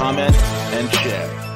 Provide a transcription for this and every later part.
comment, and share.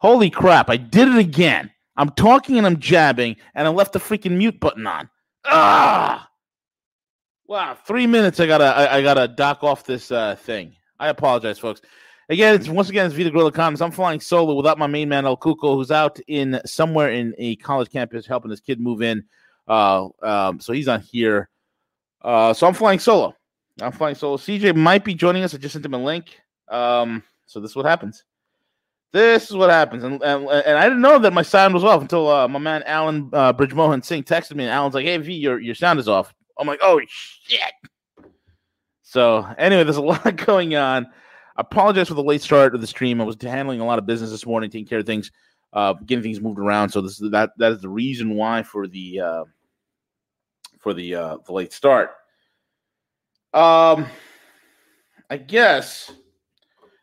Holy crap, I did it again. I'm talking and I'm jabbing, and I left the freaking mute button on. Ah! Wow, three minutes. I gotta, I, I gotta dock off this uh, thing. I apologize, folks. Again, it's once again it's Vita Gorilla Comics. I'm flying solo without my main man El Cuco, who's out in somewhere in a college campus helping his kid move in. Uh, um, so he's on here. Uh, so I'm flying solo. I'm flying solo. CJ might be joining us. I just sent him a link. Um, so this is what happens. This is what happens, and, and, and I didn't know that my sound was off until uh, my man Alan uh, Bridgemohan Singh texted me, and Alan's like, "Hey V, your your sound is off." I'm like, "Oh shit!" So anyway, there's a lot going on. I apologize for the late start of the stream. I was handling a lot of business this morning, taking care of things, uh, getting things moved around. So this is that that is the reason why for the uh, for the uh, the late start. Um, I guess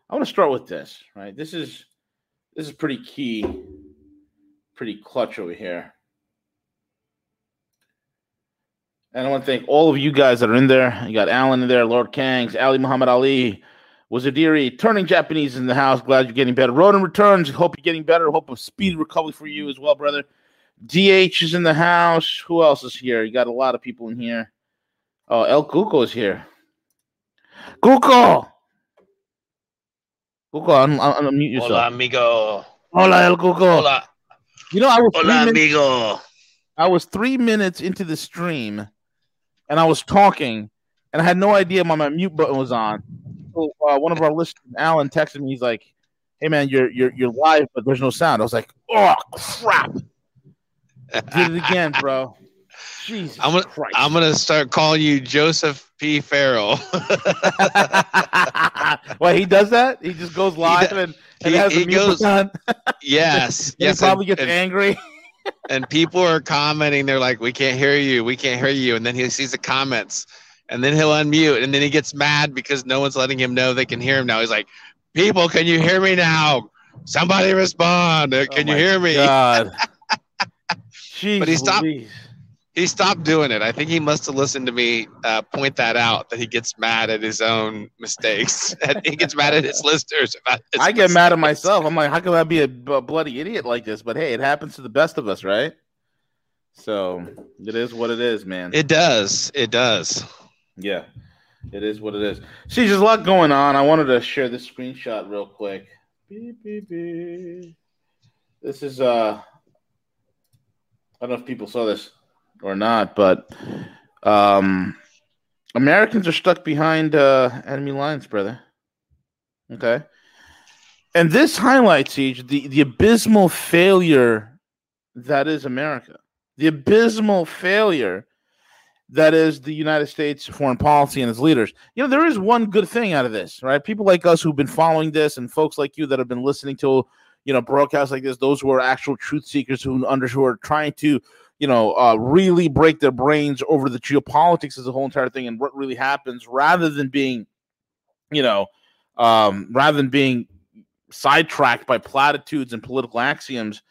I want to start with this. Right, this is this is pretty key, pretty clutch over here. And I want to thank all of you guys that are in there. You got Alan in there, Lord Kangs, Ali Muhammad Ali, Wazadiri, turning Japanese in the house. Glad you're getting better. Roden returns. Hope you're getting better. Hope of speedy recovery for you as well, brother. DH is in the house. Who else is here? You got a lot of people in here. Oh, El Cuco is here. Cuco! Cuco, un- un- unmute yourself. Hola, amigo. Hola, El Cuco. Hola, You know, I was, three hola, minutes, amigo. I was three minutes into the stream and I was talking and I had no idea my, my mute button was on. So, uh, one of our listeners, Alan, texted me. He's like, "Hey man, you're you're you're live, but there's no sound." I was like, "Oh crap!" Did it again, bro. Jesus I'm gonna- Christ! I'm gonna start calling you Joseph P. Farrell. well, he does that. He just goes live and, and he- has he mute goes- button. yes, yes. he probably and, gets and, angry. and people are commenting. They're like, "We can't hear you. We can't hear you." And then he sees the comments, and then he'll unmute, and then he gets mad because no one's letting him know they can hear him now. He's like, "People, can you hear me now? Somebody respond. Uh, Can Oh you hear me?" God. Jeez But he stopped- Louise. He stopped doing it. I think he must have listened to me uh, point that out. That he gets mad at his own mistakes. He gets mad at his listeners. About his I get mad at myself. I'm like, how can I be a bloody idiot like this? But hey, it happens to the best of us, right? So it is what it is, man. It does. It does. yeah, it is what it is. See, there's a lot going on. I wanted to share this screenshot real quick. Beep, beep, beep. This is uh, I don't know if people saw this or not, but um, Americans are stuck behind uh, enemy lines, brother. Okay. And this highlights Siege the, the abysmal failure that is America. The abysmal failure that is the United States foreign policy and its leaders. You know, there is one good thing out of this, right? People like us who've been following this and folks like you that have been listening to, you know, broadcasts like this, those who are actual truth seekers who under who are trying to, you know, uh, really break their brains over the geopolitics as a whole entire thing and what really happens rather than being, you know, um, rather than being sidetracked by platitudes and political axioms,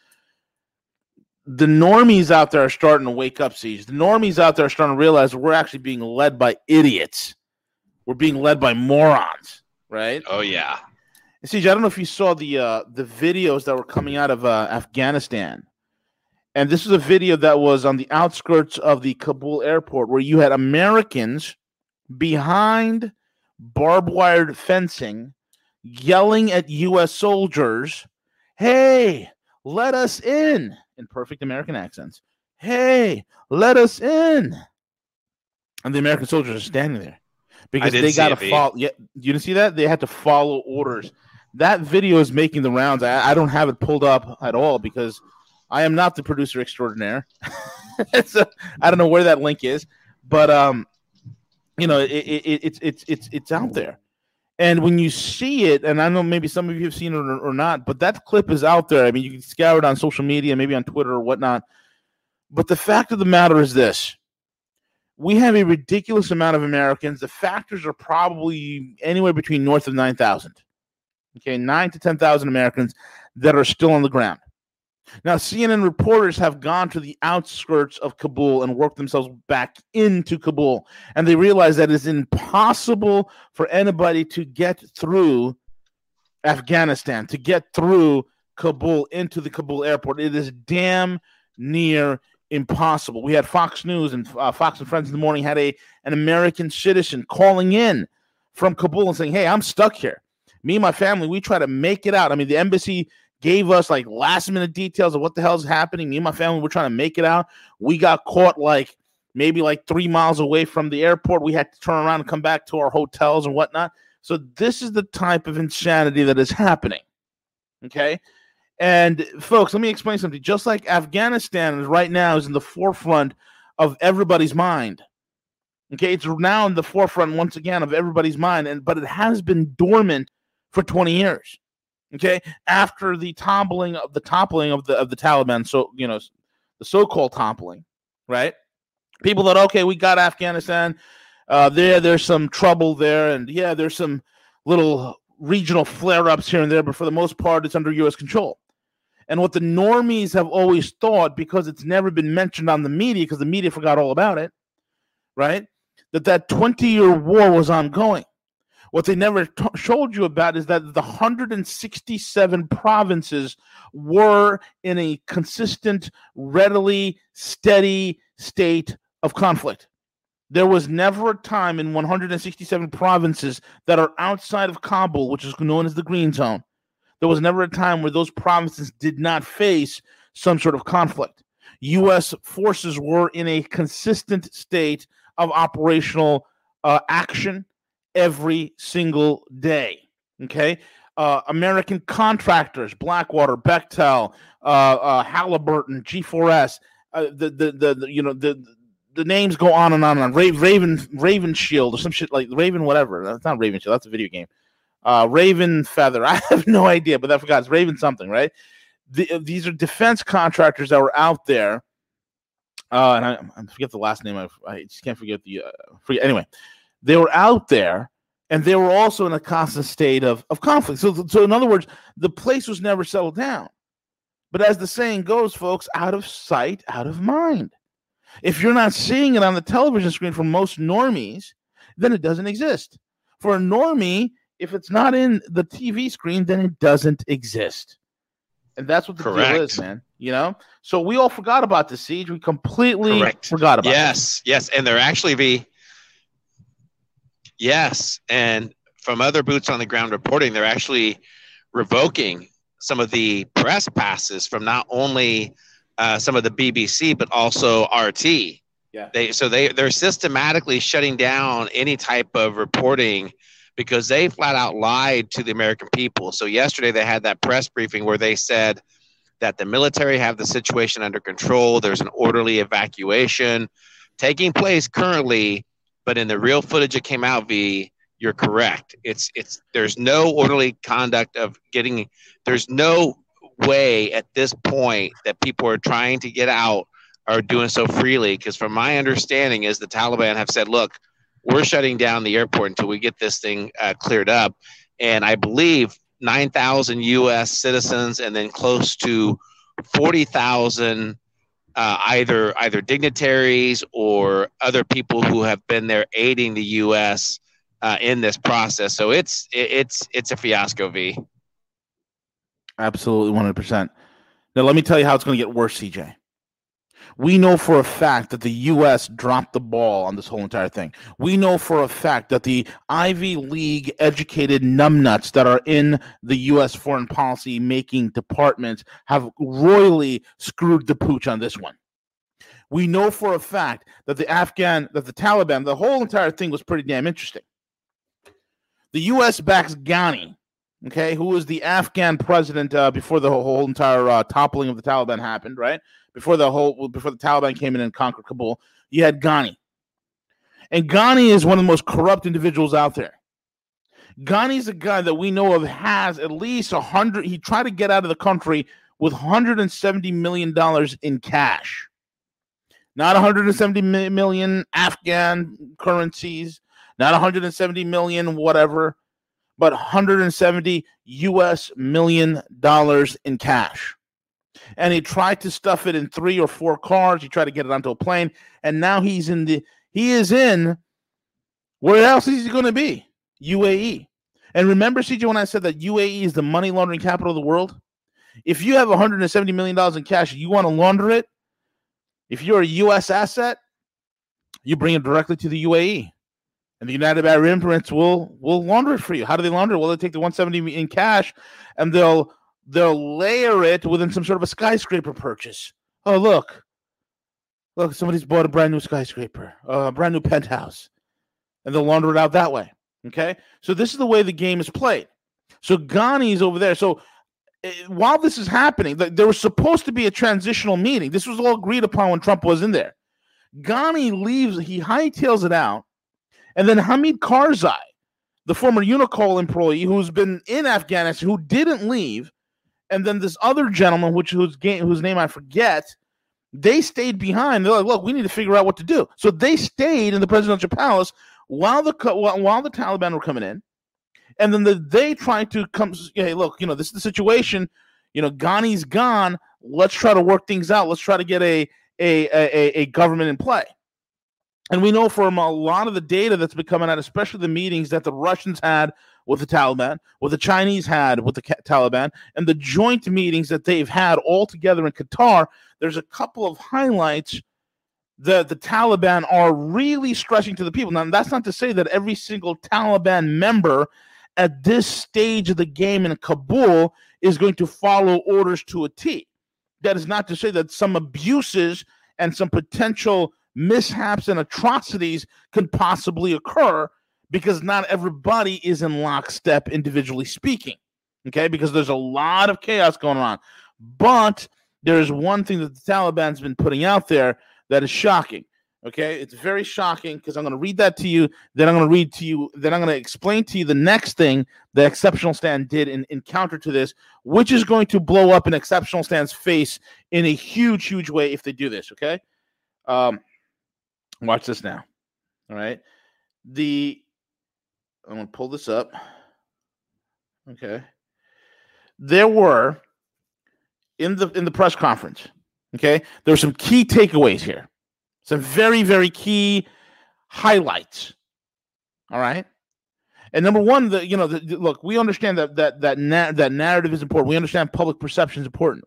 the normies out there are starting to wake up, Siege. The normies out there are starting to realize we're actually being led by idiots. We're being led by morons, right? Oh yeah. And Siege, I don't know if you saw the uh, the videos that were coming out of uh, Afghanistan. And this is a video that was on the outskirts of the Kabul airport where you had Americans behind barbed wire fencing yelling at US soldiers, "Hey, let us in." in perfect American accents. "Hey, let us in." And the American soldiers are standing there because they got to follow. Yeah, you didn't see that? They had to follow orders. That video is making the rounds. I, I don't have it pulled up at all because I am not the producer extraordinaire. so I don't know where that link is, but um, you know, it, it, it, it's it's it's it's out there. And when you see it, and I know maybe some of you have seen it or, or not, but that clip is out there. I mean, you can scour it on social media, maybe on Twitter or whatnot. But the fact of the matter is this we have a ridiculous amount of Americans. The factors are probably anywhere between north of 9,000. Okay, 9 to 10,000 Americans that are still on the ground. Now, CNN reporters have gone to the outskirts of Kabul and worked themselves back into Kabul. And they realize that it's impossible for anybody to get through Afghanistan, to get through Kabul into the Kabul airport. It is damn near impossible. We had Fox News and uh, Fox and Friends in the morning had a an American citizen calling in from Kabul and saying, "Hey, I'm stuck here. Me and my family, we try to make it out. I mean, the embassy gave us like last minute details of what the hell is happening. Me and my family, we're trying to make it out. We got caught like maybe like three miles away from the airport. We had to turn around and come back to our hotels and whatnot. So this is the type of insanity that is happening. Okay. And folks, let me explain something. Just like Afghanistan is right now is in the forefront of everybody's mind. Okay, it's now in the forefront once again of everybody's mind, and but it has been dormant for 20 years. Okay, after the toppling of the toppling of the of the Taliban, so you know, the so-called toppling, right? People thought, okay, we got Afghanistan. Uh, there, there's some trouble there, and yeah, there's some little regional flare-ups here and there, but for the most part, it's under U.S. control. And what the normies have always thought, because it's never been mentioned on the media, because the media forgot all about it, right? That that 20 year war was ongoing. What they never t- showed you about is that the 167 provinces were in a consistent, readily steady state of conflict. There was never a time in 167 provinces that are outside of Kabul, which is known as the Green Zone. There was never a time where those provinces did not face some sort of conflict. U.S. forces were in a consistent state of operational uh, action every single day. Okay. Uh, American contractors, Blackwater, Bechtel, uh, uh Halliburton, G4S, uh, the, the, the, the, you know, the, the names go on and on and on. Raven, Raven Shield or some shit like Raven, whatever. That's not Raven Shield. That's a video game. Uh, Raven Feather. I have no idea, but I forgot. It's Raven something, right? The, these are defense contractors that were out there. Uh, and I, I forget the last name. I, I just can't forget the. Uh, forget, anyway, they were out there and they were also in a constant state of, of conflict. So, so, in other words, the place was never settled down. But as the saying goes, folks, out of sight, out of mind. If you're not seeing it on the television screen for most normies, then it doesn't exist. For a normie, if it's not in the TV screen, then it doesn't exist. And that's what the Correct. deal is, man. You know? So we all forgot about the siege. We completely Correct. forgot about yes, it. Yes, yes. And they're actually be Yes, and from other boots on the ground reporting, they're actually revoking some of the press passes from not only uh, some of the BBC but also RT. Yeah. They so they they're systematically shutting down any type of reporting because they flat out lied to the American people. So yesterday they had that press briefing where they said that the military have the situation under control. There's an orderly evacuation taking place currently but in the real footage that came out, V, you're correct. It's it's there's no orderly conduct of getting. There's no way at this point that people are trying to get out are doing so freely. Because from my understanding, is the Taliban have said, look, we're shutting down the airport until we get this thing uh, cleared up. And I believe 9,000 U.S. citizens and then close to 40,000 uh, either either dignitaries or other people who have been there aiding the U.S. Uh, in this process. So it's it, it's it's a fiasco. V. Absolutely, one hundred percent. Now let me tell you how it's going to get worse, CJ. We know for a fact that the U.S. dropped the ball on this whole entire thing. We know for a fact that the Ivy League educated numbnuts that are in the U.S. foreign policy making departments have royally screwed the pooch on this one. We know for a fact that the Afghan, that the Taliban, the whole entire thing was pretty damn interesting. The U.S. backs Ghani, okay, who was the Afghan president uh, before the whole, entire uh, toppling of the Taliban happened, right? before the whole before the Taliban came in and conquered Kabul, you had Ghani. And Ghani is one of the most corrupt individuals out there. Ghani's a guy that we know of has at least a hundred. He tried to get out of the country with 170 million dollars in cash, not 170 million Afghan currencies, not 170 million whatever, but 170 U.S. million dollars in cash and he tried to stuff it in three or four cars. He tried to get it onto a plane, and now he's in the he is in where else is he going to be? UAE. And remember, CJ, when I said that UAE is the money laundering capital of the world? If you have 170 million dollars in cash, you want to launder it. If you're a U.S. asset, you bring it directly to the UAE, and the United Arab Emirates will will launder it for you. How do they launder? Well, they take the 170 in cash, and they'll they'll layer it within some sort of a skyscraper purchase. Oh, look. Look, somebody's bought a brand new skyscraper, a brand new penthouse, and they'll launder it out that way. Okay. So this is the way the game is played. So Ghani's over there. So uh, while this is happening, there was supposed to be a transitional meeting. This was all agreed upon when Trump was in there. Ghani leaves, he hightails it out. And then Hamid Karzai, the former Unocal employee who's been in Afghanistan, who didn't leave, and then this other gentleman, which whose whose name I forget, they stayed behind. They're like, look, we need to figure out what to do. So they stayed in the presidential palace while the while the Taliban were coming in, and then the, they tried to come. Hey, look, you know this is the situation. You know, Ghani's gone. Let's try to work things out. Let's try to get a a a, a government in play. And we know from a lot of the data that's been coming out, especially the meetings that the Russians had with the Taliban, what the Chinese had with the Taliban, and the joint meetings that they've had all together in Qatar, there's a couple of highlights that the Taliban are really stressing to the people. Now, that's not to say that every single Taliban member at this stage of the game in Kabul is going to follow orders to a T. That is not to say that some abuses and some potential mishaps and atrocities could possibly occur because not everybody is in lockstep individually speaking. Okay, because there's a lot of chaos going on. But there's one thing that the Taliban's been putting out there that is shocking. Okay, it's very shocking because I'm going to read that to you. Then I'm going to read to you. Then I'm going to explain to you the next thing that Exceptionalistan did in, in counter to this, which is going to blow up an Exceptionalistan's face in a huge, huge way if they do this. Okay, um, watch this now. All right, the I'm going to pull this up. Okay, there were in the in the press conference. Okay, there are some key takeaways here. Some very, very key highlights. All right. And number one, the you know, the, the, look, we understand that that that na- that narrative is important. We understand public perception is important,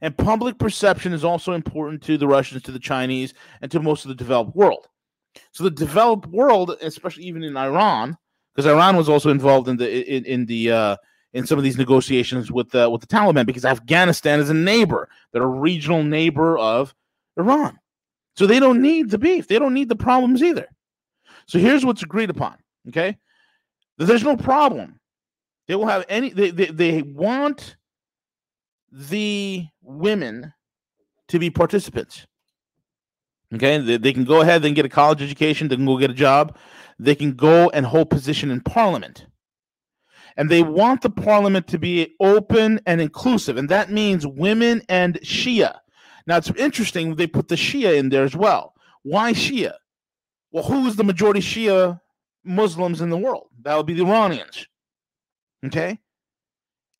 and public perception is also important to the Russians, to the Chinese, and to most of the developed world. So the developed world, especially even in Iran, because Iran was also involved in the in, in the uh, in some of these negotiations with uh, with the Taliban, because Afghanistan is a neighbor, they're a regional neighbor of Iran. So they don't need the beef. They don't need the problems either. So here's what's agreed upon. Okay. There's no problem. They will have any, they, they, they want the women to be participants. Okay. They, they can go ahead and get a college education. They can go get a job. They can go and hold position in parliament. And they want the parliament to be open and inclusive. And that means women and Shia. Now it's interesting they put the Shia in there as well. Why Shia? Well, who is the majority Shia Muslims in the world? That would be the Iranians. Okay.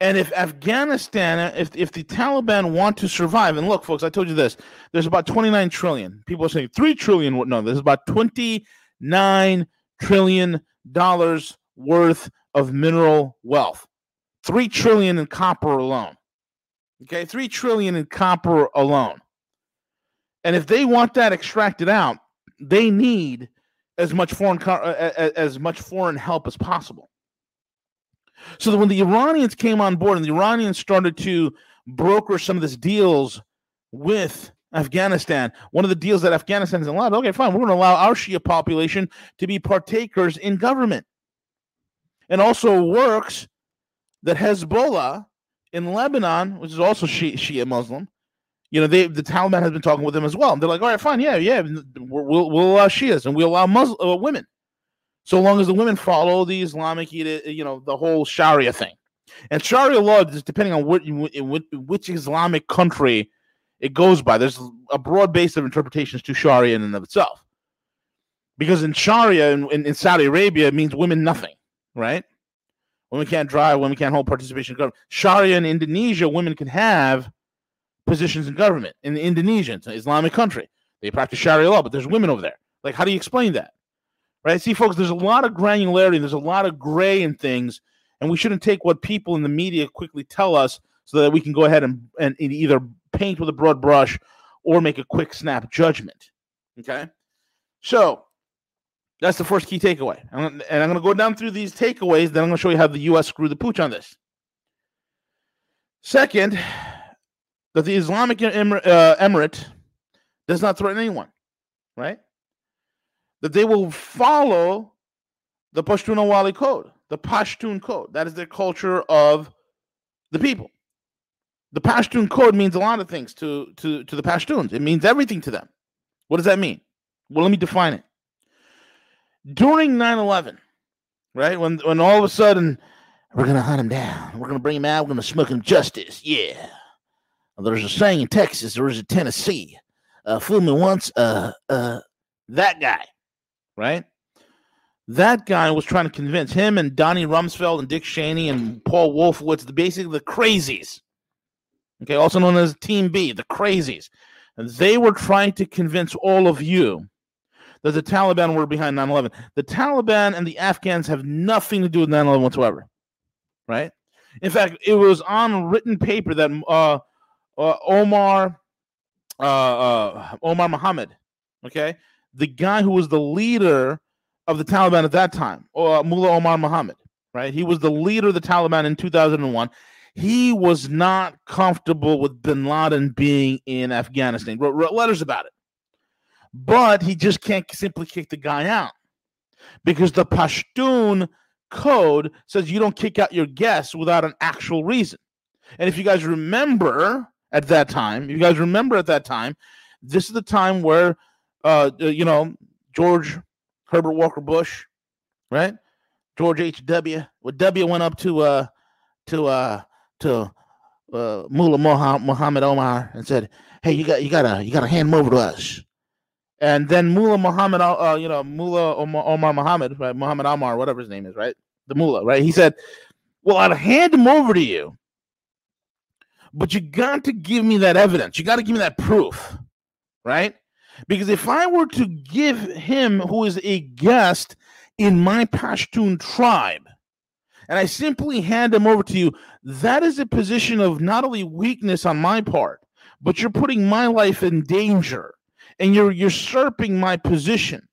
And if Afghanistan, if, if the Taliban want to survive, and look, folks, I told you this, there's about 29 trillion. People are saying 3 trillion. No, there's about 29 trillion dollars worth of mineral wealth. 3 trillion in copper alone. Okay, three trillion in copper alone. And if they want that extracted out, they need as much foreign as much foreign help as possible. So that when the Iranians came on board and the Iranians started to broker some of these deals with Afghanistan, one of the deals that Afghanistan has allowed, okay, fine, we're going to allow our Shia population to be partakers in government. And also works that Hezbollah in Lebanon, which is also Shia, Shia Muslim, you know, they the Taliban has been talking with them as well. And they're like, all right, fine, yeah, yeah, we'll we'll allow Shias and we'll allow Muslim uh, women, so long as the women follow the Islamic, you know, the whole Sharia thing. And Sharia law is depending on what which, which Islamic country it goes by. There's a broad base of interpretations to Sharia in and of itself. Because in Sharia in, in, in Saudi Arabia, it means women nothing, right? Women can't drive. Women can't hold participation in government. Sharia in Indonesia, women can have positions in government. In Indonesia, it's an Islamic country. They practice Sharia law, but there's women over there. Like, how do you explain that? Right? See, folks, there's a lot of granularity. There's a lot of gray in things, and we shouldn't take what people in the media quickly tell us so that we can go ahead and, and either paint with a broad brush or make a quick snap judgment. Okay? So, that's the first key takeaway. and I'm going to go down through these takeaways. Then I'm going to show you how the U.S. screwed the pooch on this. Second, that the Islamic Emir- uh, Emirate does not threaten anyone, right? That they will follow the Pashtunwali code, the Pashtun code. That is their culture of the people. The Pashtun code means a lot of things to, to, to the Pashtuns. It means everything to them. What does that mean? Well, let me define it during 9-11 right when when all of a sudden we're gonna hunt him down we're gonna bring him out we're gonna smoke him justice yeah there's a saying in texas there's a tennessee uh fool me once uh uh that guy right that guy was trying to convince him and donnie rumsfeld and dick cheney and paul wolfowitz the basically the crazies okay also known as team b the crazies and they were trying to convince all of you that the Taliban were behind 9 11. The Taliban and the Afghans have nothing to do with 9 11 whatsoever. Right? In fact, it was on written paper that uh, uh, Omar uh, uh, Omar Muhammad, okay, the guy who was the leader of the Taliban at that time, uh, Mullah Omar Muhammad, right? He was the leader of the Taliban in 2001. He was not comfortable with bin Laden being in Afghanistan. Wrote, wrote letters about it. But he just can't simply kick the guy out because the Pashtun code says you don't kick out your guests without an actual reason. And if you guys remember at that time, you guys remember at that time, this is the time where, uh, you know, George Herbert Walker Bush, right? George H. W. Well, W went up to uh to uh to uh Mullah Muhammad Omar and said, "Hey, you got you gotta you gotta hand him over to us." And then Mullah Muhammad, uh, uh, you know, Mullah Omar, Omar Muhammad, right? Muhammad Omar, whatever his name is, right? The Mullah, right? He said, "Well, I'll hand him over to you, but you got to give me that evidence. You got to give me that proof, right? Because if I were to give him, who is a guest in my Pashtun tribe, and I simply hand him over to you, that is a position of not only weakness on my part, but you're putting my life in danger and you're usurping my position.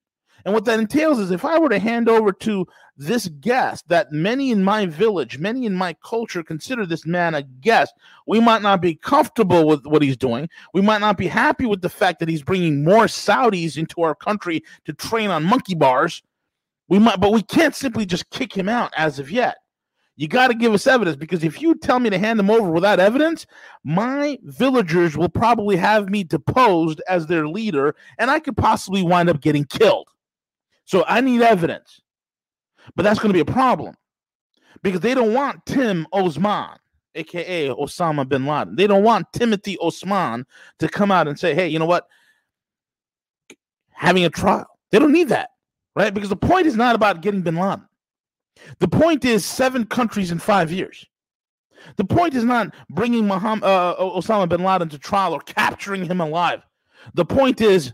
And what that entails is if I were to hand over to this guest that many in my village, many in my culture consider this man a guest. We might not be comfortable with what he's doing. We might not be happy with the fact that he's bringing more Saudis into our country to train on monkey bars. We might, but we can't simply just kick him out as of yet. You got to give us evidence because if you tell me to hand him over without evidence, my villagers will probably have me deposed as their leader, and I could possibly wind up getting killed. So I need evidence. But that's going to be a problem because they don't want Tim Osman, aka Osama bin Laden. They don't want Timothy Osman to come out and say, hey, you know what? Having a trial. They don't need that, right? Because the point is not about getting bin Laden. The point is seven countries in five years. The point is not bringing Muhammad, uh, Osama bin Laden to trial or capturing him alive. The point is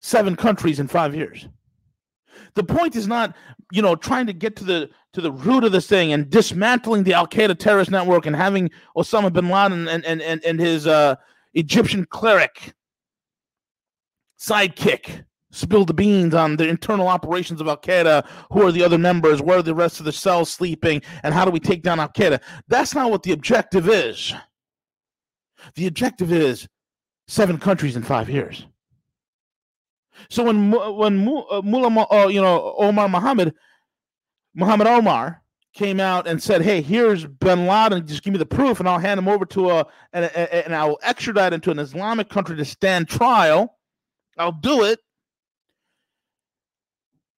seven countries in five years. The point is not, you know, trying to get to the to the root of this thing and dismantling the Al Qaeda terrorist network and having Osama bin Laden and and and, and his uh, Egyptian cleric sidekick spill the beans on the internal operations of Al Qaeda. Who are the other members? Where are the rest of the cells sleeping? And how do we take down Al Qaeda? That's not what the objective is. The objective is seven countries in five years. So when when uh, Mullah, uh, you know, Omar Muhammad, Muhammad Omar came out and said, "Hey, here's Bin Laden. Just give me the proof, and I'll hand him over to a and, and I will extradite him to an Islamic country to stand trial. I'll do it."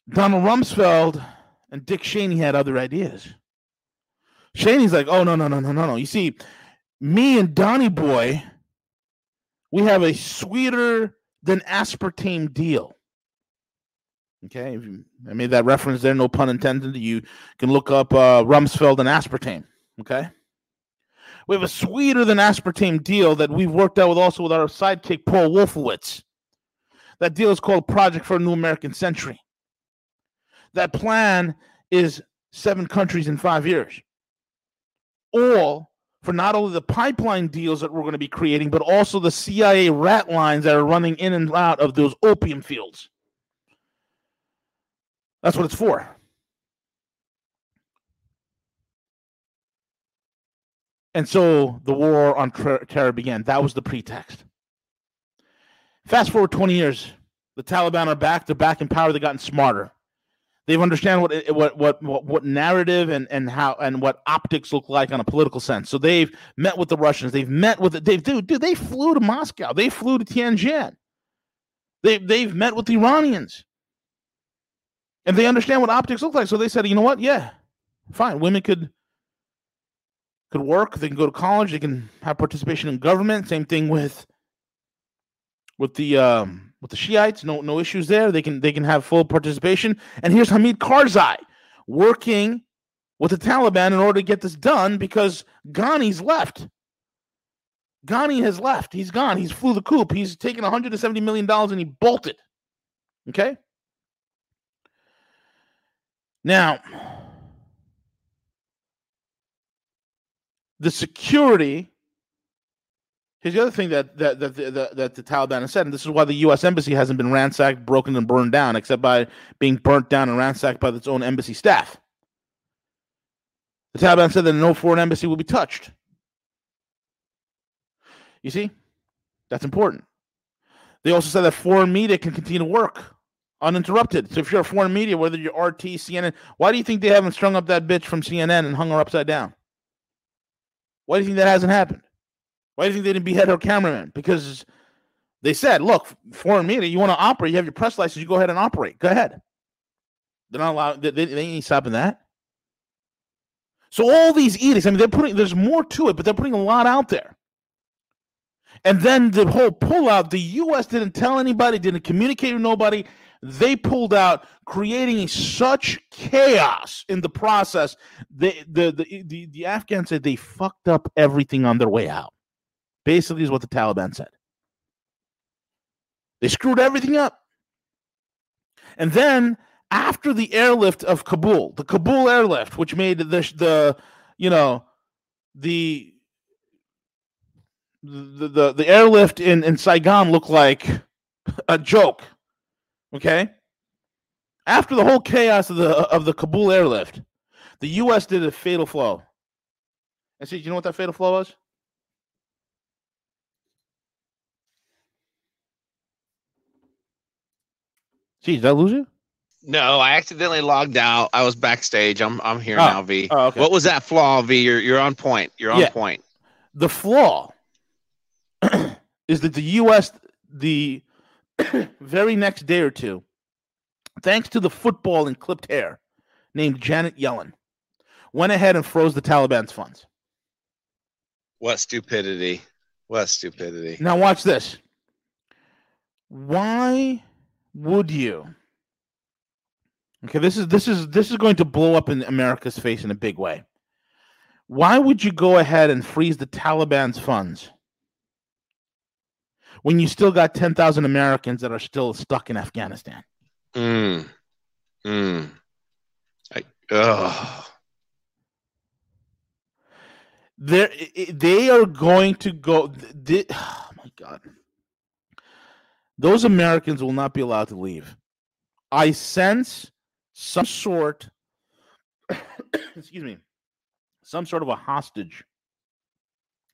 Donald Rumsfeld and Dick Cheney had other ideas. Cheney's like, "Oh no, no, no, no, no, no. You see, me and Donnie Boy, we have a sweeter." Than aspartame deal. Okay, I made that reference there, no pun intended. You can look up uh, Rumsfeld and aspartame. Okay, we have a sweeter than aspartame deal that we've worked out with also with our sidekick Paul Wolfowitz. That deal is called Project for a New American Century. That plan is seven countries in five years, all for not only the pipeline deals that we're going to be creating, but also the CIA rat lines that are running in and out of those opium fields. That's what it's for. And so the war on ter- terror began. That was the pretext. Fast forward 20 years, the Taliban are back. They're back in power. They've gotten smarter. They understand what what what what, what narrative and, and how and what optics look like on a political sense. So they've met with the Russians. They've met with the they dude, dude, they flew to Moscow. They flew to Tianjin. They they've met with the Iranians. And they understand what optics look like. So they said, you know what? Yeah, fine. Women could could work. They can go to college. They can have participation in government. Same thing with with the um, with the Shiites. No, no issues there. They can they can have full participation. And here's Hamid Karzai working with the Taliban in order to get this done because Ghani's left. Ghani has left. He's gone. He's flew the coop. He's taken 170 million dollars and he bolted. Okay. Now, the security. Here's the other thing that that that that the Taliban has said, and this is why the U.S. embassy hasn't been ransacked, broken, and burned down, except by being burnt down and ransacked by its own embassy staff. The Taliban said that no foreign embassy will be touched. You see, that's important. They also said that foreign media can continue to work uninterrupted. So if you're a foreign media, whether you're RT, CNN, why do you think they haven't strung up that bitch from CNN and hung her upside down? Why do you think that hasn't happened? Why do you think they didn't behead her cameraman? Because they said, look, foreign media, you want to operate, you have your press license, you go ahead and operate. Go ahead. They're not allowed, they, they, ain't stopping that. So all these edicts, I mean, they're putting, there's more to it, but they're putting a lot out there. And then the whole pullout, the U.S. didn't tell anybody, didn't communicate with nobody. They pulled out, creating such chaos in the process. The, the, the, the, the Afghans said they fucked up everything on their way out. Basically, is what the Taliban said. They screwed everything up. And then after the airlift of Kabul, the Kabul airlift, which made the the you know the the the, the airlift in, in Saigon look like a joke. Okay? After the whole chaos of the of the Kabul airlift, the US did a fatal flaw. And see, you know what that fatal flaw was? Geez, did I lose you? No, I accidentally logged out. I was backstage. I'm I'm here Oh. now, V. Oh, okay. What was that flaw, V? You're you're on point. You're on Yeah. point. the flaw is that the U.S. the very next day or two, thanks to the football and clipped hair named Janet Yellen, went ahead and froze the Taliban's funds. What stupidity. What stupidity. Now watch this. Why would you? Okay, this is this is this is going to blow up in America's face in a big way. Why would you go ahead and freeze the Taliban's funds when you still got 10,000 Americans that are still stuck in Afghanistan? Mm. Mm. I, ugh. They're, they are going to go. th- oh my God. Those Americans will not be allowed to leave. I sense some sort, excuse me, some sort of a hostage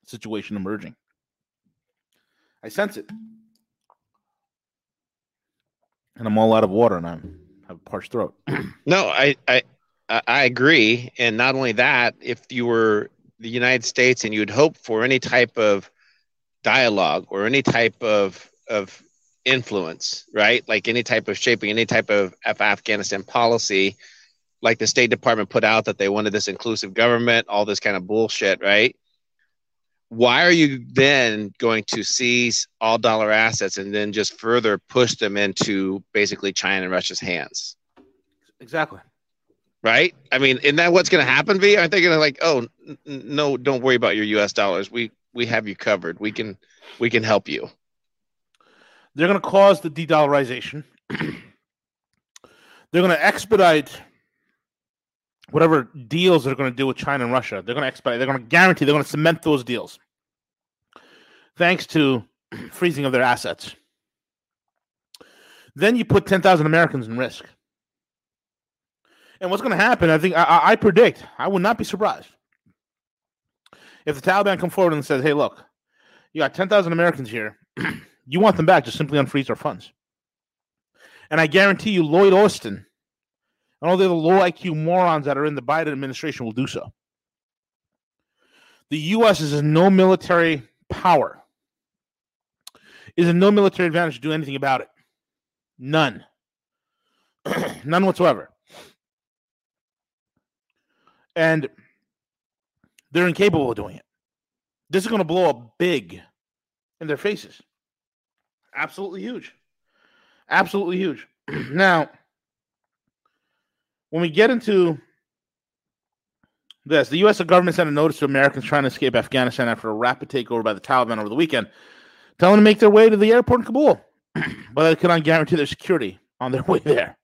situation emerging. I sense it. And I'm all out of water and I have a parched throat. No, I, I I agree. And not only that, if you were the United States and you'd hope for any type of dialogue or any type of of influence, right? Like any type of shaping, any type of Af- Afghanistan policy, like the State Department put out that they wanted this inclusive government, all this kind of bullshit, right? Why are you then going to seize all dollar assets and then just further push them into basically China and Russia's hands? Exactly. right? I mean, isn't that what's going to happen? V? Aren't they going to like, oh, n- no, don't worry about your U.S. dollars. We we have you covered. We can we can help you. They're going to cause the de-dollarization. They're going to expedite whatever deals they're going to do with China and Russia. They're going to expedite. They're going to guarantee. They're going to cement those deals, thanks to freezing of their assets. Then you put ten thousand Americans in risk. And what's going to happen? I think I, I predict. I would not be surprised if the Taliban come forward and says, "Hey, look, you got ten thousand Americans here." you want them back, just simply unfreeze our funds. And I guarantee you, Lloyd Austin and all the other low IQ morons that are in the Biden administration will do so. The U.S. is in no military power, is in no military advantage to do anything about it. None. None whatsoever. And they're incapable of doing it. This is going to blow up big in their faces. Absolutely huge. Absolutely huge. now, when we get into this, the U.S. government sent a notice to Americans trying to escape Afghanistan after a rapid takeover by the Taliban over the weekend, telling them to make their way to the airport in Kabul, but they cannot guarantee their security. on their way there.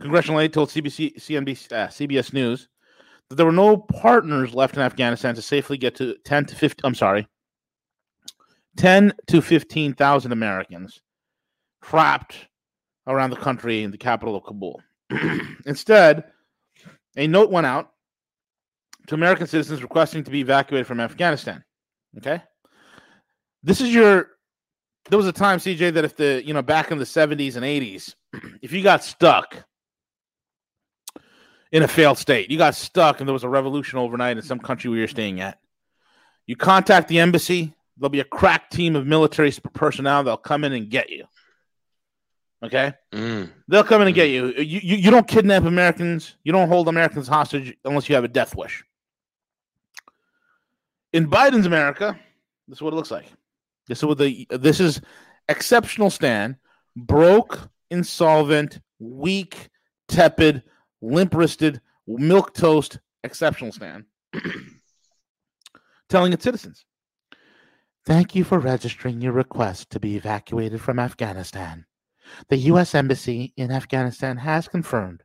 Congressional aide told CBC, CNBC, uh, CBS News that there were no partners left in Afghanistan to safely get to 10 to 15. I'm sorry, 10 to 15,000 Americans trapped around the country in the capital of Kabul. Instead, a note went out to American citizens requesting to be evacuated from Afghanistan. Okay. This is your there was a time, CJ, that if the you know back in the 70s and 80s, if you got stuck in a failed state, you got stuck and there was a revolution overnight in some country where you're staying at, you contact the embassy. There'll be a crack team of military personnel. They'll come in and get you. Okay, Mm. they'll come in and get you. You, you. you don't kidnap Americans. You don't hold Americans hostage unless you have a death wish. In Biden's America, this is what it looks like. This is what the this is Exceptionalistan, broke, insolvent, weak, tepid, limp wristed, milk toast, Exceptionalistan. telling its citizens. Thank you for registering your request to be evacuated from Afghanistan. The U.S. Embassy in Afghanistan has confirmed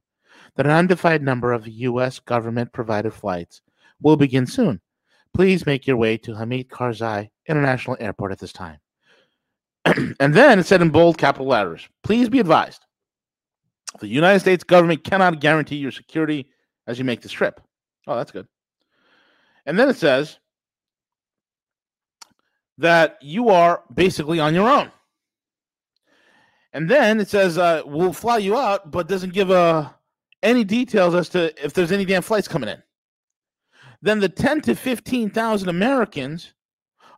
that an undefined number of U.S. government provided flights will begin soon. Please make your way to Hamid Karzai International Airport at this time. and then it said in bold capital letters Please be advised the United States government cannot guarantee your security as you make this trip. Oh, that's good. And then it says that you are basically on your own. And then it says uh, we'll fly you out, but doesn't give uh, any details as to if there's any damn flights coming in. Then the 10 to 15,000 Americans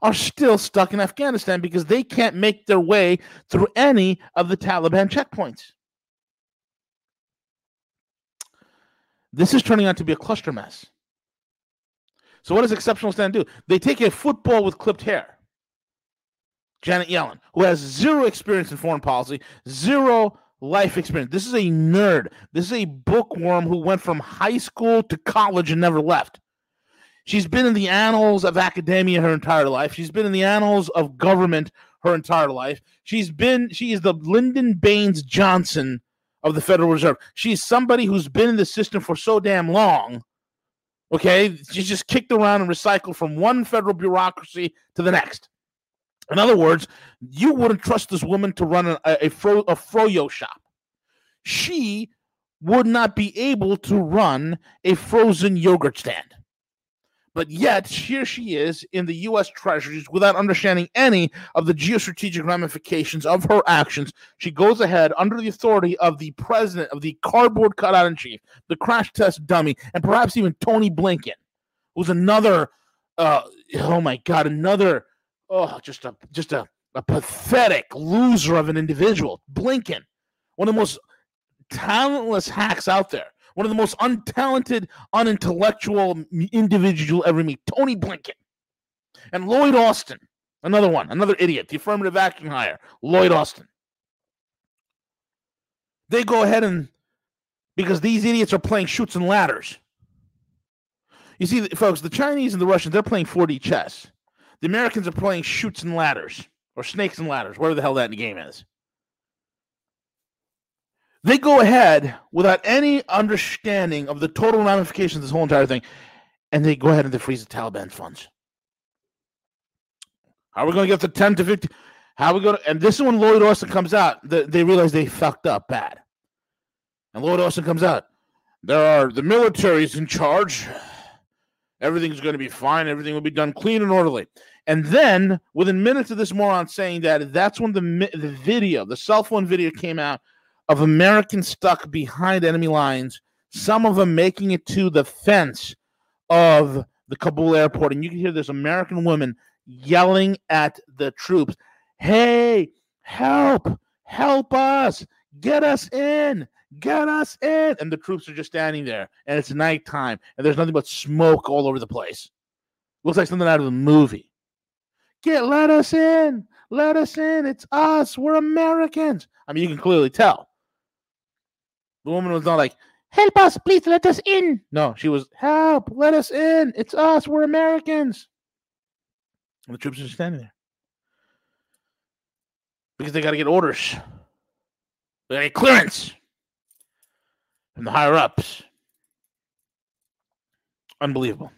are still stuck in Afghanistan because they can't make their way through any of the Taliban checkpoints. This is turning out to be a cluster mess. So, what does Exceptionalistan do? They take a football with clipped hair, Janet Yellen, who has zero experience in foreign policy, zero life experience. This is a nerd. This is a bookworm who went from high school to college and never left. She's been in the annals of academia her entire life. She's been in the annals of government her entire life. She's been, she is the Lyndon Baines Johnson of the Federal Reserve. She's somebody who's been in the system for so damn long. Okay. She's just kicked around and recycled from one federal bureaucracy to the next. In other words, you wouldn't trust this woman to run a, a, fro, a froyo shop. She would not be able to run a frozen yogurt stand. But yet, here she is in the U.S. treasuries without understanding any of the geostrategic ramifications of her actions. She goes ahead under the authority of the president of the cardboard cutout in chief, the crash test dummy, and perhaps even Tony Blinken, who's another, uh, oh my God, another, oh, just a, just a, a pathetic loser of an individual. Blinken, one of the most talentless hacks out there one of the most untalented, unintellectual individuals you'll ever meet, Tony Blinken. And Lloyd Austin, another one, another idiot, the affirmative action hire, Lloyd Austin. They go ahead and, because these idiots are playing Chutes and Ladders. You see, folks, the Chinese and the Russians, they're playing 4D chess. The Americans are playing Chutes and Ladders, or Snakes and Ladders, whatever the hell that game is. They go ahead without any understanding of the total ramifications of this whole entire thing, and they go ahead and they freeze the Taliban funds. How are we going to get to 10 to 50? How are we going to? And this is when Lloyd Austin comes out. The, they realize they fucked up bad. And Lloyd Austin comes out. There are the military's in charge. Everything's going to be fine. Everything will be done clean and orderly. And then, within minutes of this moron saying that, that's when the the video, the cell phone video, came out of Americans stuck behind enemy lines, some of them making it to the fence of the Kabul airport. And you can hear this American woman yelling at the troops, Hey, help, help us, get us in, get us in. And the troops are just standing there, and it's nighttime, and there's nothing but smoke all over the place. Looks like something out of a movie. Get, let us in, let us in. It's us, we're Americans. I mean, you can clearly tell. The woman was not like, help us, please let us in. No, she was, help, let us in. It's us, we're Americans. And the troops are standing there. Because they got to get orders. We got a clearance from the higher ups. Unbelievable.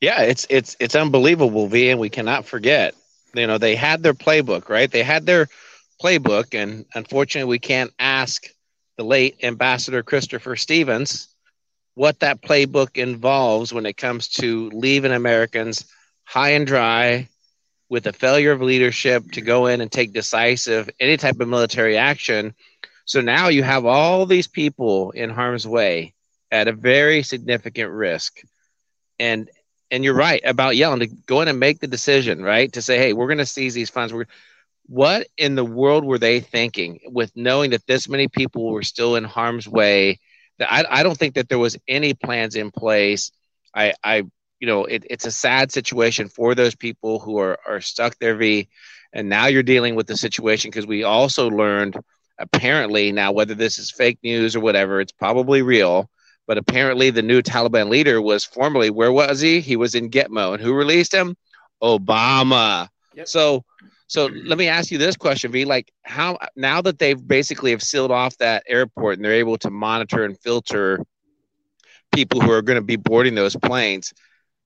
Yeah, it's it's it's unbelievable, V, and we cannot forget. You know, they had their playbook, right? They had their playbook, and unfortunately, we can't ask the late Ambassador Christopher Stevens what that playbook involves when it comes to leaving Americans high and dry with a failure of leadership to go in and take decisive any type of military action. So now you have all these people in harm's way at a very significant risk. And and you're right about Yellen to go in and make the decision, right? To say, hey, we're going to seize these funds. We're, what in the world were they thinking with knowing that this many people were still in harm's way? That I, I don't think that there was any plans in place. I, I you know, it, it's a sad situation for those people who are, are stuck there, V. And now you're dealing with the situation because we also learned apparently now whether this is fake news or whatever, it's probably real but apparently, the new Taliban leader was formerly where was he? He was in Gitmo, and who released him? Obama. Yep. So, so let me ask you this question, V. Like, how now that they've basically have sealed off that airport and they're able to monitor and filter people who are going to be boarding those planes,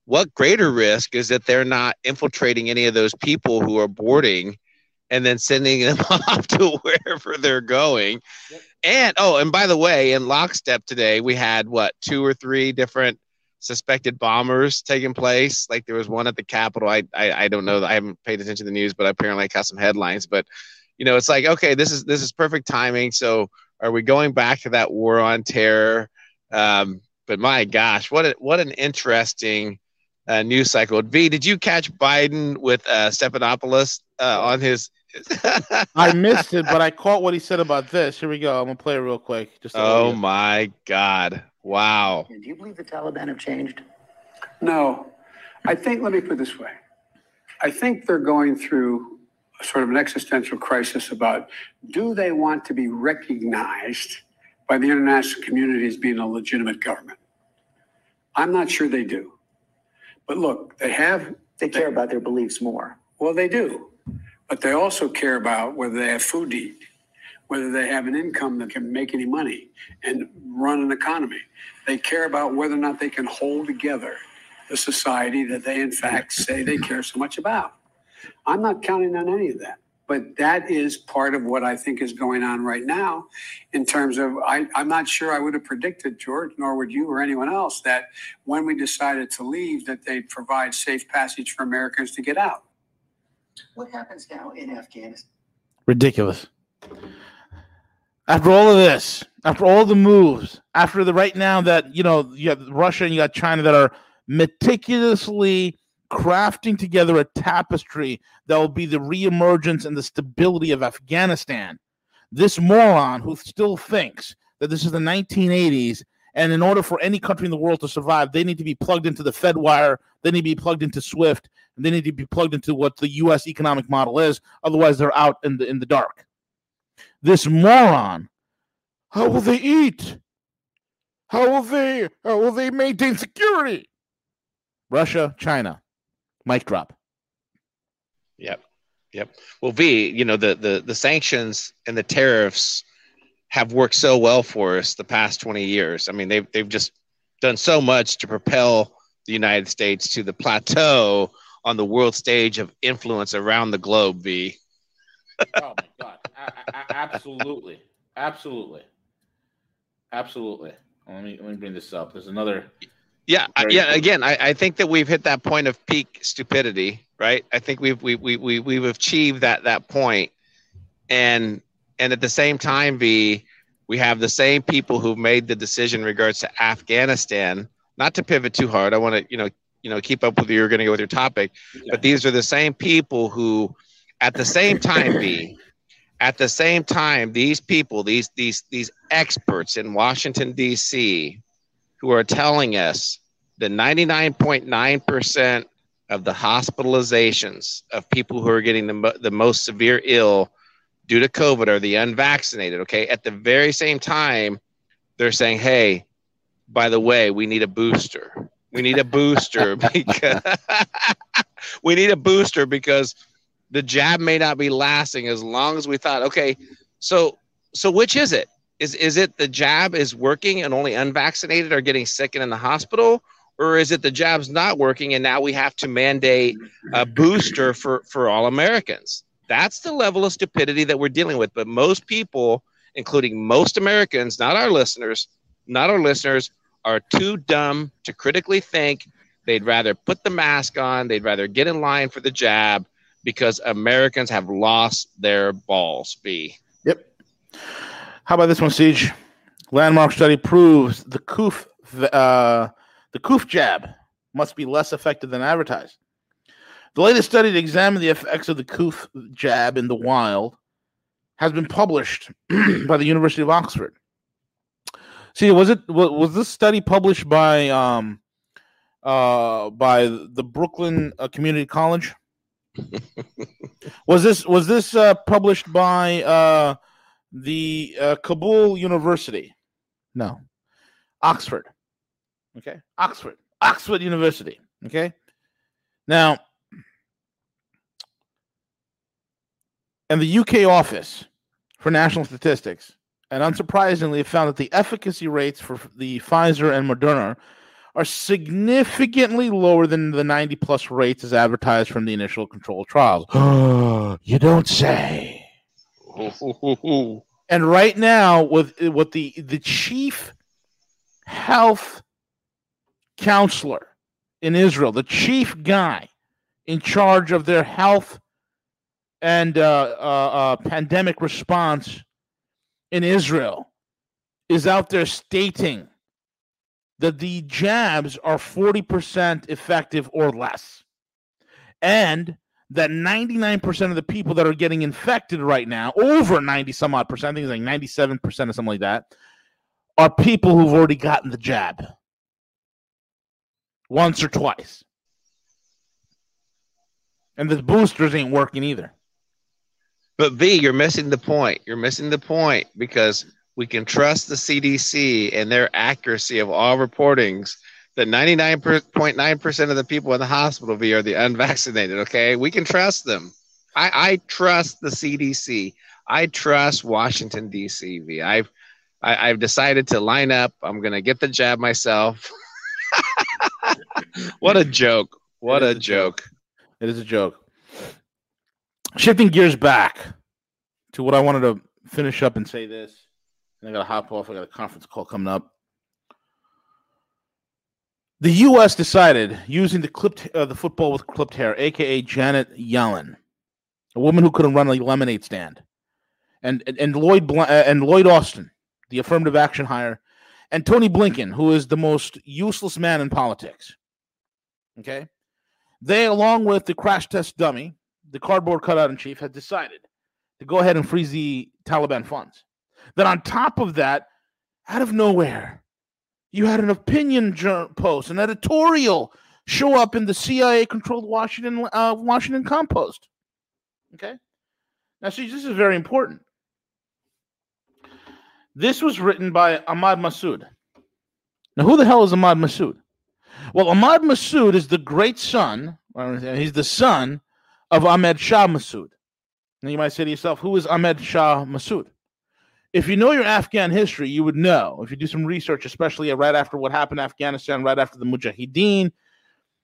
what greater risk is that they're not infiltrating any of those people who are boarding and then sending them off to wherever they're going? Yep. And oh, and by the way, in lockstep today, we had what two or three different suspected bombers taking place. Like there was one at the Capitol. I I, I don't know. I haven't paid attention to the news, but apparently I caught some headlines. But you know, it's like okay, this is this is perfect timing. So are we going back to that war on terror? Um, but my gosh, what a, what an interesting uh, news cycle. V, did you catch Biden with uh, Stephanopoulos uh, on his I missed it, but I caught what he said about this. Here we go. I'm gonna play it real quick. Just oh my god! Wow. Do you believe the Taliban have changed? No, I think. Let me put it this way. I think they're going through sort of an existential crisis about do they want to be recognized by the international community as being a legitimate government? I'm not sure they do. But look, they have. They care they, about their beliefs more. Well, they do but they also care about whether they have food to eat, whether they have an income that can make any money and run an economy. They care about whether or not they can hold together the society that they, in fact, say they care so much about. I'm not counting on any of that. But that is part of what I think is going on right now in terms of, I, I'm not sure I would have predicted, George, nor would you or anyone else, that when we decided to leave, that they'd provide safe passage for Americans to get out. What happens now in Afghanistan? Ridiculous. After all of this, after all the moves, after the right now that you know you have Russia and you got China that are meticulously crafting together a tapestry that will be the reemergence and the stability of Afghanistan. This moron who still thinks that this is the 1980s and in order for any country in the world to survive, they need to be plugged into the Fed wire, they need to be plugged into SWIFT, and they need to be plugged into what the US economic model is. Otherwise, they're out in the in the dark. This moron, how will they eat? How will they how will they maintain security? Russia, China. Mic drop. Yep. Yep. Well, V, you know, the the the sanctions and the tariffs have worked so well for us the past 20 years. I mean, they've they've just done so much to propel the United States to the plateau on the world stage of influence around the globe. V. oh my god! absolutely, absolutely, absolutely. Let me let me bring this up. There's another. Yeah, yeah. Again, I, I think that we've hit that point of peak stupidity, right? I think we've we we we we've achieved that that point, and and at the same time, V, we have the same people who made the decision in regards to Afghanistan. Not to pivot too hard, I want to you know you know keep up with you. You're going to go with your topic, yeah. but these are the same people who, at the same time, V, at the same time, these people, these these these experts in Washington D.C., who are telling us that 99.9 percent of the hospitalizations of people who are getting the, the most severe ill due to COVID are the unvaccinated. Okay. At the very same time, they're saying, hey, by the way, we need a booster. We need a booster because we need a booster because the jab may not be lasting as long as we thought, okay, So so which is it? Is is it the jab is working and only unvaccinated are getting sick and in the hospital? Or is it the jab's not working and now we have to mandate a booster for, for all Americans? That's the level of stupidity that we're dealing with. But most people, including most Americans, not our listeners, not our listeners, are too dumb to critically think. They'd rather put the mask on, they'd rather get in line for the jab because Americans have lost their balls. B. Yep. How about this one, CJ? Landmark study proves the coof uh, the coof jab must be less effective than advertised. The latest study to examine the effects of the coof jab in the wild has been published by the University of Oxford. See, was it was, was this study published by um uh by the Brooklyn uh, Community College? was this was this uh, published by uh the uh, Kabul University? No, Oxford. Okay, Oxford, Oxford University. Okay, now, and the UK office for national statistics, and unsurprisingly, found that the efficacy rates for the Pfizer and Moderna are significantly lower than the 90 plus rates as advertised from the initial controlled trials. you don't say. and right now, with with the the chief health counselor in Israel, the chief guy in charge of their health and uh, uh, uh, pandemic response in Israel, is out there stating that the jabs are 40% effective or less. And that 99% of the people that are getting infected right now, over 90 some odd percent, I think it's like 97% or something like that, are people who've already gotten the jab once or twice. And the boosters ain't working either. But V, you're missing the point. You're missing the point because we can trust the CDC and their accuracy of all reportings that 99.9% of the people in the hospital V are the unvaccinated. Okay. We can trust them. I, I trust the CDC. I trust Washington, D.C. V. I've, I, have i have decided to line up. I'm going to get the jab myself. what a joke. What a, a joke. joke. It is a joke. Shifting gears back to what I wanted to finish up and say this. And I got to hop off. I got a conference call coming up. The U.S. decided using the clipped uh, the football with clipped hair, aka Janet Yellen, a woman who couldn't run a lemonade stand, and and, and Lloyd Bl- uh, and Lloyd Austin, the affirmative action hire, and Tony Blinken, who is the most useless man in politics. Okay, they, along with the crash test dummy, the cardboard cutout in chief, had decided to go ahead and freeze the Taliban funds. Then, on top of that, out of nowhere, you had an opinion post, an editorial show up in the CIA-controlled Washington uh, Washington Compost. Okay, now see, this is very important. This was written by Ahmad Massoud. Now, who the hell is Ahmad Massoud? Well, Ahmad Massoud is the great son, he's the son of Ahmed Shah Massoud. Now, you might say to yourself, who is Ahmed Shah Massoud? if you know your Afghan history, you would know. If you do some research, especially right after what happened in Afghanistan, right after the Mujahideen,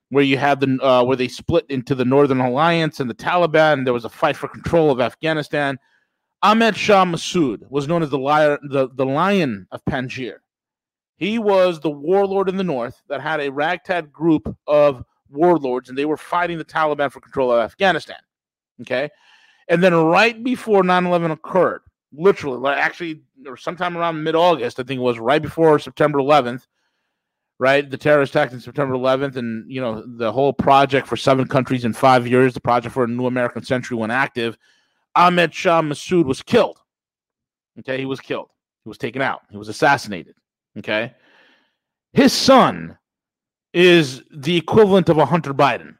where you had the uh, where they split into the Northern Alliance and the Taliban, there was a fight for control of Afghanistan. Ahmed Shah Massoud was known as the liar, the, the Lion of Panjshir. He was the warlord in the north that had a ragtag group of warlords, and they were fighting the Taliban for control of Afghanistan. Okay, and then right before 9/11 occurred, literally, like actually, or sometime around mid August, I think it was right before September 11th, right? The terrorist attack on September 11th, and you know the whole project for seven countries in five years, the project for a new American century went active. Ahmed Shah Massoud was killed. Okay, he was killed. He was taken out. He was assassinated. Okay, his son is the equivalent of a Hunter Biden.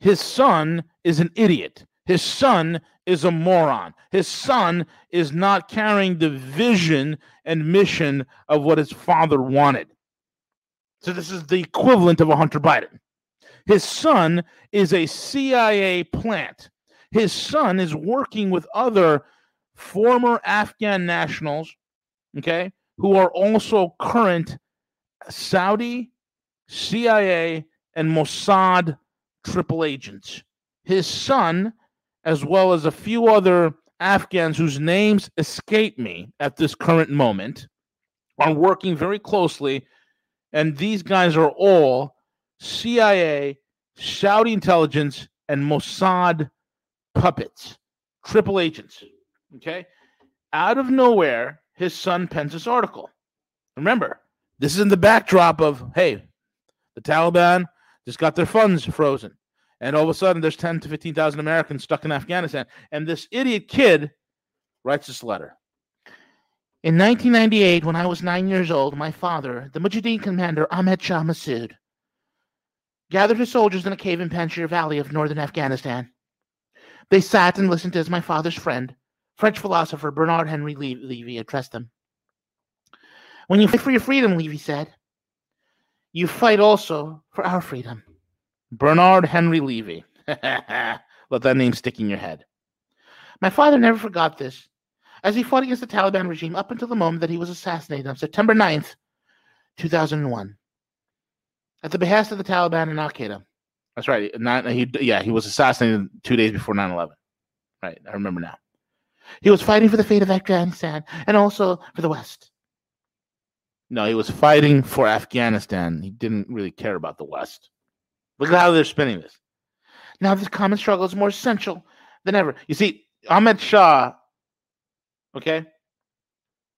His son is an idiot. His son is a moron. His son is not carrying the vision and mission of what his father wanted. So, this is the equivalent of a Hunter Biden. His son is a CIA plant. His son is working with other former Afghan nationals, okay, who are also current Saudi, CIA, and Mossad triple agents. His son, as well as a few other Afghans whose names escape me at this current moment, are working very closely. And these guys are all CIA, Saudi intelligence, and Mossad puppets, triple agents. Okay. Out of nowhere, his son pens this article. Remember, this is in the backdrop of hey, the Taliban just got their funds frozen. And all of a sudden, there's 10 to 15,000 Americans stuck in Afghanistan. And this idiot kid writes this letter. In 1998, when I was nine years old, my father, the Mujahideen commander Ahmed Shah Massoud, gathered his soldiers in a cave in Panjshir Valley of northern Afghanistan. They sat and listened as my father's friend, French philosopher Bernard Henri Levy, addressed them. When you fight for your freedom, Levy said, you fight also for our freedom. Bernard Henri Levy. Let that name stick in your head. My father never forgot this, as he fought against the Taliban regime up until the moment that he was assassinated on September 9th, 2001, at the behest of the Taliban and Al Qaeda. That's right. Not, he, yeah, he was assassinated two days before 9 11. Right. I remember now. He was fighting for the fate of Afghanistan and also for the West. No, he was fighting for Afghanistan. He didn't really care about the West. Look at how they're spinning this. Now, this common struggle is more essential than ever. You see, Ahmed Shah, okay,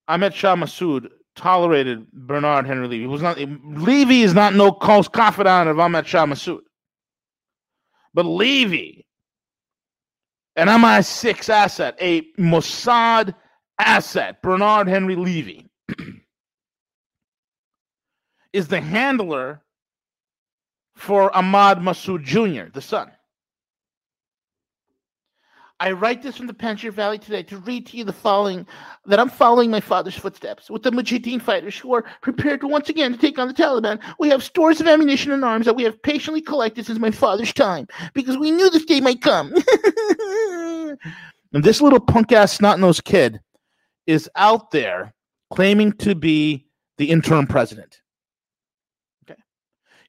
Ahmed Shah Massoud tolerated Bernard Henri Levy. He was not Levy is not no close confidant of Ahmed Shah Massoud. But Levy, an MI6 asset, a Mossad asset, Bernard Henri Levy, is the handler for Ahmad Massoud Jr., the son. I write this from the Panjshir Valley today to read to you the following that I'm following my father's footsteps with the Mujahideen fighters who are prepared once again to take on the Taliban. We have stores of ammunition and arms that we have patiently collected since my father's time because we knew this day might come. and this little punk ass snot nosed kid is out there claiming to be the interim president.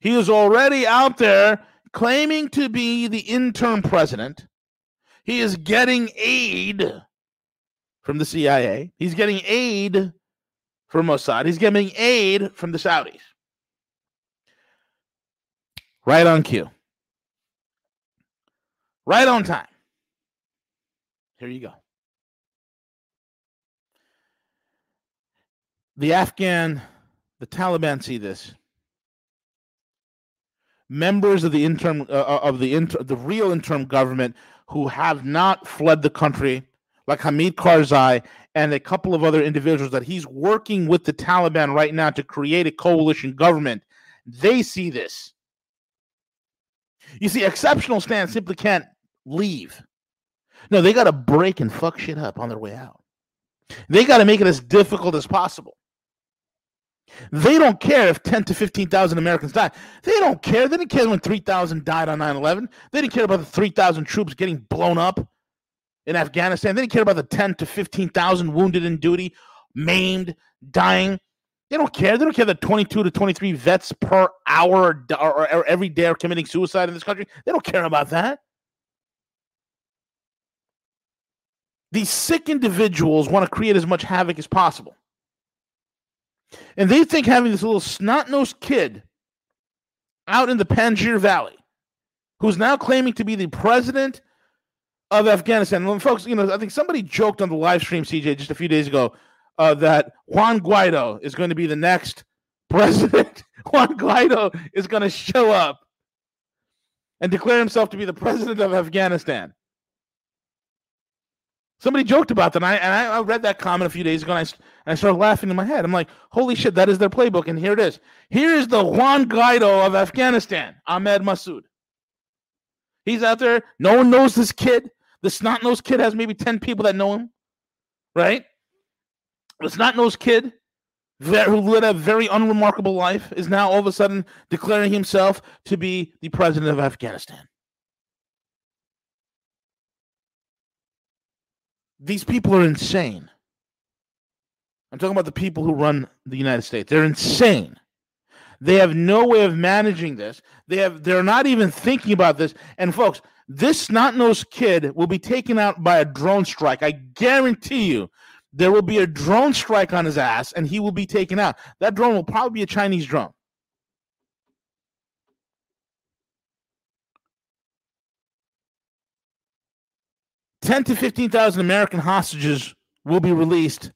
He is already out there claiming to be the interim president he is getting aid from the CIA. He's getting aid from Mossad. He's getting aid from the Saudis. Right on cue. Right on time. Here you go. The Afghan, the Taliban see this. Members of the interim uh, uh of the inter, the real interim government who have not fled the country, like Hamid Karzai and a couple of other individuals that he's working with the Taliban right now to create a coalition government, they see this. You see, Exceptionalistan simply can't leave. No, they got to break and fuck shit up on their way out. They got to make it as difficult as possible. They don't care if 10 to 15,000 Americans die. They don't care. They didn't care when 3,000 died on 9 11. They didn't care about the 3,000 troops getting blown up in Afghanistan. They didn't care about the 10 to 15,000 wounded in duty, maimed, dying. They don't care. They don't care that 22 to 23 vets per hour or, or, or every day are committing suicide in this country. They don't care about that. These sick individuals want to create as much havoc as possible. And they think having this little snot nosed kid out in the Panjshir Valley, who's now claiming to be the president of Afghanistan. And folks, you know, I think somebody joked on the live stream, CJ, just a few days ago, uh, that Juan Guaido is going to be the next president. Juan Guaido is going to show up and declare himself to be the president of Afghanistan. Somebody joked about that, and I, and I read that comment a few days ago, and I, and I started laughing in my head. I'm like, holy shit, that is their playbook, and here it is. Here is the Juan Guaido of Afghanistan, Ahmed Massoud. He's out there. No one knows this kid. The snot nosed kid has maybe 10 people that know him, right? The snot nosed kid who led a very unremarkable life is now all of a sudden declaring himself to be the president of Afghanistan. These people are insane. I'm talking about the people who run the United States. They're insane. They have no way of managing this. They have they're not even thinking about this. And folks, this snot-nosed kid will be taken out by a drone strike. I guarantee you there will be a drone strike on his ass and he will be taken out. That drone will probably be a Chinese drone. Ten to fifteen thousand American hostages will be released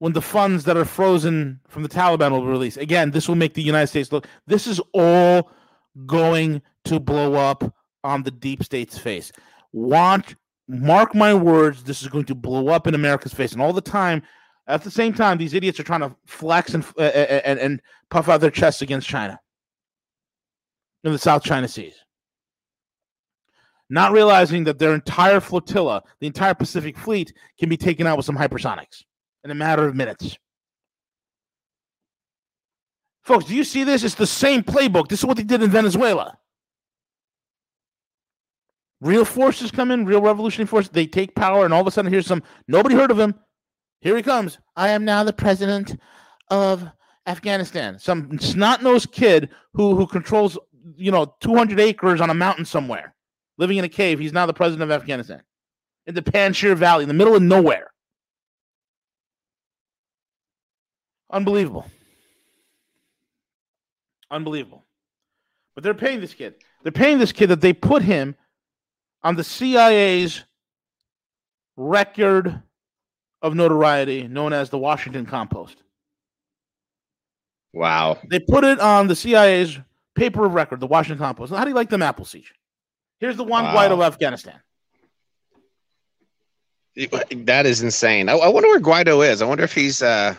when the funds that are frozen from the Taliban will be released. Again, this will make the United States look. This is all going to blow up on the deep state's face. Want mark my words, this is going to blow up in America's face. And all the time, at the same time, these idiots are trying to flex and uh, and, and puff out their chests against China in the South China Seas. Not realizing that their entire flotilla, the entire Pacific Fleet, can be taken out with some hypersonics in a matter of minutes. Folks, do you see this? It's the same playbook. This is what they did in Venezuela. Real forces come in, real revolutionary forces. They take power, and all of a sudden, here's some nobody heard of him. Here he comes. I am now the president of Afghanistan. Some snot-nosed kid who who controls you know 200 acres on a mountain somewhere, living in a cave. He's now the president of Afghanistan in the Panjshir Valley, in the middle of nowhere. Unbelievable. Unbelievable. But they're paying this kid. They're paying this kid that they put him on the CIA's record of notoriety known as the Washington Compost. Wow. They put it on the CIA's paper of record, the Washington Compost. How do you like them apple siege? Here's the one Wow. Guaido of Afghanistan. That is insane. I, I wonder where Guaido is. I wonder if he's. uh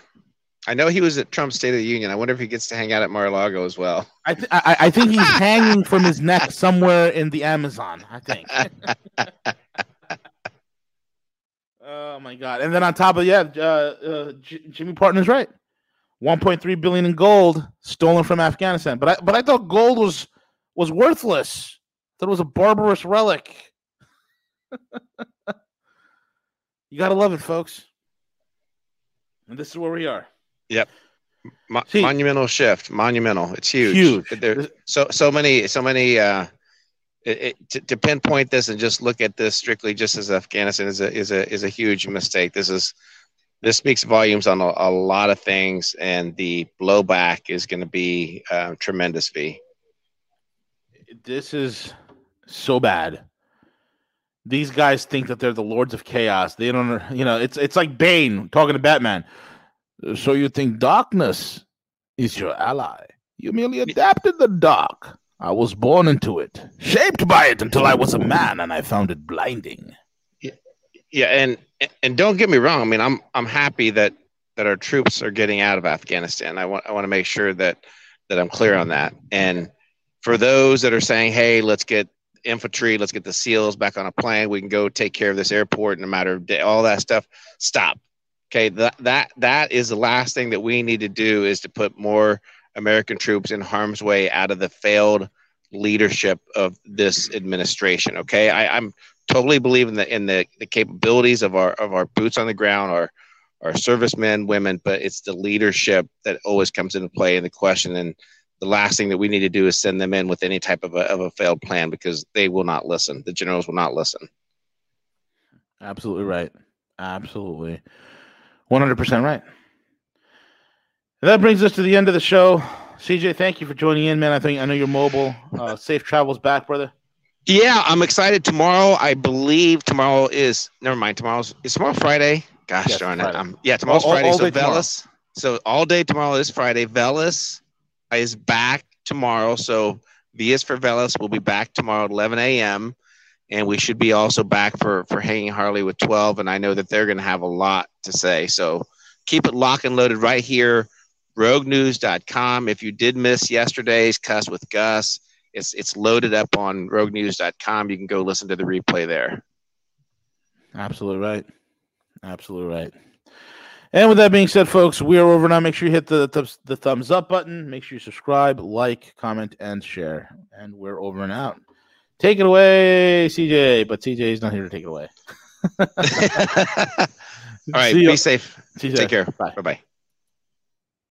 I know he was at Trump's State of the Union. I wonder if he gets to hang out at Mar-a-Lago as well. I, th- I, I think he's hanging from his neck somewhere in the Amazon. I think. oh my god! And then on top of yeah, uh, uh, J- Jimmy Partner's right. 1.3 billion in gold stolen from Afghanistan. But I but I thought gold was was worthless. That it was a barbarous relic. you gotta love it, folks. And this is where we are. Mo- See- monumental shift. Monumental. It's huge. Huge. There, so so many so many. uh it, it, to, to pinpoint this and just look at this strictly just as Afghanistan is a is a is a huge mistake. This is this speaks volumes on a, a lot of things, and the blowback is going to be uh, tremendous. V. this is so bad. These guys think that they're the lords of chaos. They don't, you know, it's it's like Bane talking to Batman. So you think darkness is your ally? You merely adapted the dark. I was born into it, shaped by it until I was a man, and I found it blinding. Yeah, yeah, and and don't get me wrong. I mean, I'm I'm happy that that our troops are getting out of Afghanistan. I want I want to make sure that that I'm clear on that. And for those that are saying, "Hey, let's get infantry, let's get the SEALs back on a plane. We can go take care of this airport in a matter of day." All that stuff. Stop. Okay, that that that is the last thing that we need to do is to put more American troops in harm's way out of the failed leadership of this administration. Okay, I, I'm totally believe in the in the, the capabilities of our of our boots on the ground, our our servicemen, women, but it's the leadership that always comes into play in the question. And the last thing that we need to do is send them in with any type of a, of a failed plan because they will not listen. The generals will not listen. Absolutely right. Absolutely. 100% right. That brings us to the end of the show. CJ, thank you for joining in, man. I think I know you're mobile. Uh, safe travels back, brother. Yeah, I'm excited. Tomorrow, I believe tomorrow is never mind. Tomorrow's is tomorrow Friday. Gosh Yes, darn Friday. it. Um, yeah, tomorrow's All- Friday. all so. Velas. So all day tomorrow is Friday. Velas is back tomorrow. So V is for Velas. We'll be back tomorrow at 11 a.m. And we should be also back for for hanging Harley with 12. And I know that they're going to have a lot to say. So keep it locked and loaded right here. RogueNews.com. If you did miss yesterday's cuss with Gus, it's it's loaded up on RogueNews.com. You can go listen to the replay there. Absolutely right. Absolutely right. And with that being said, folks, we are over now. Make sure you hit the, the, the thumbs up button. Make sure you subscribe, like, comment, and share. And we're over and out. Take it away, CJ. But CJ is not here to take it away. All right, be safe. Take care. Bye. Bye bye.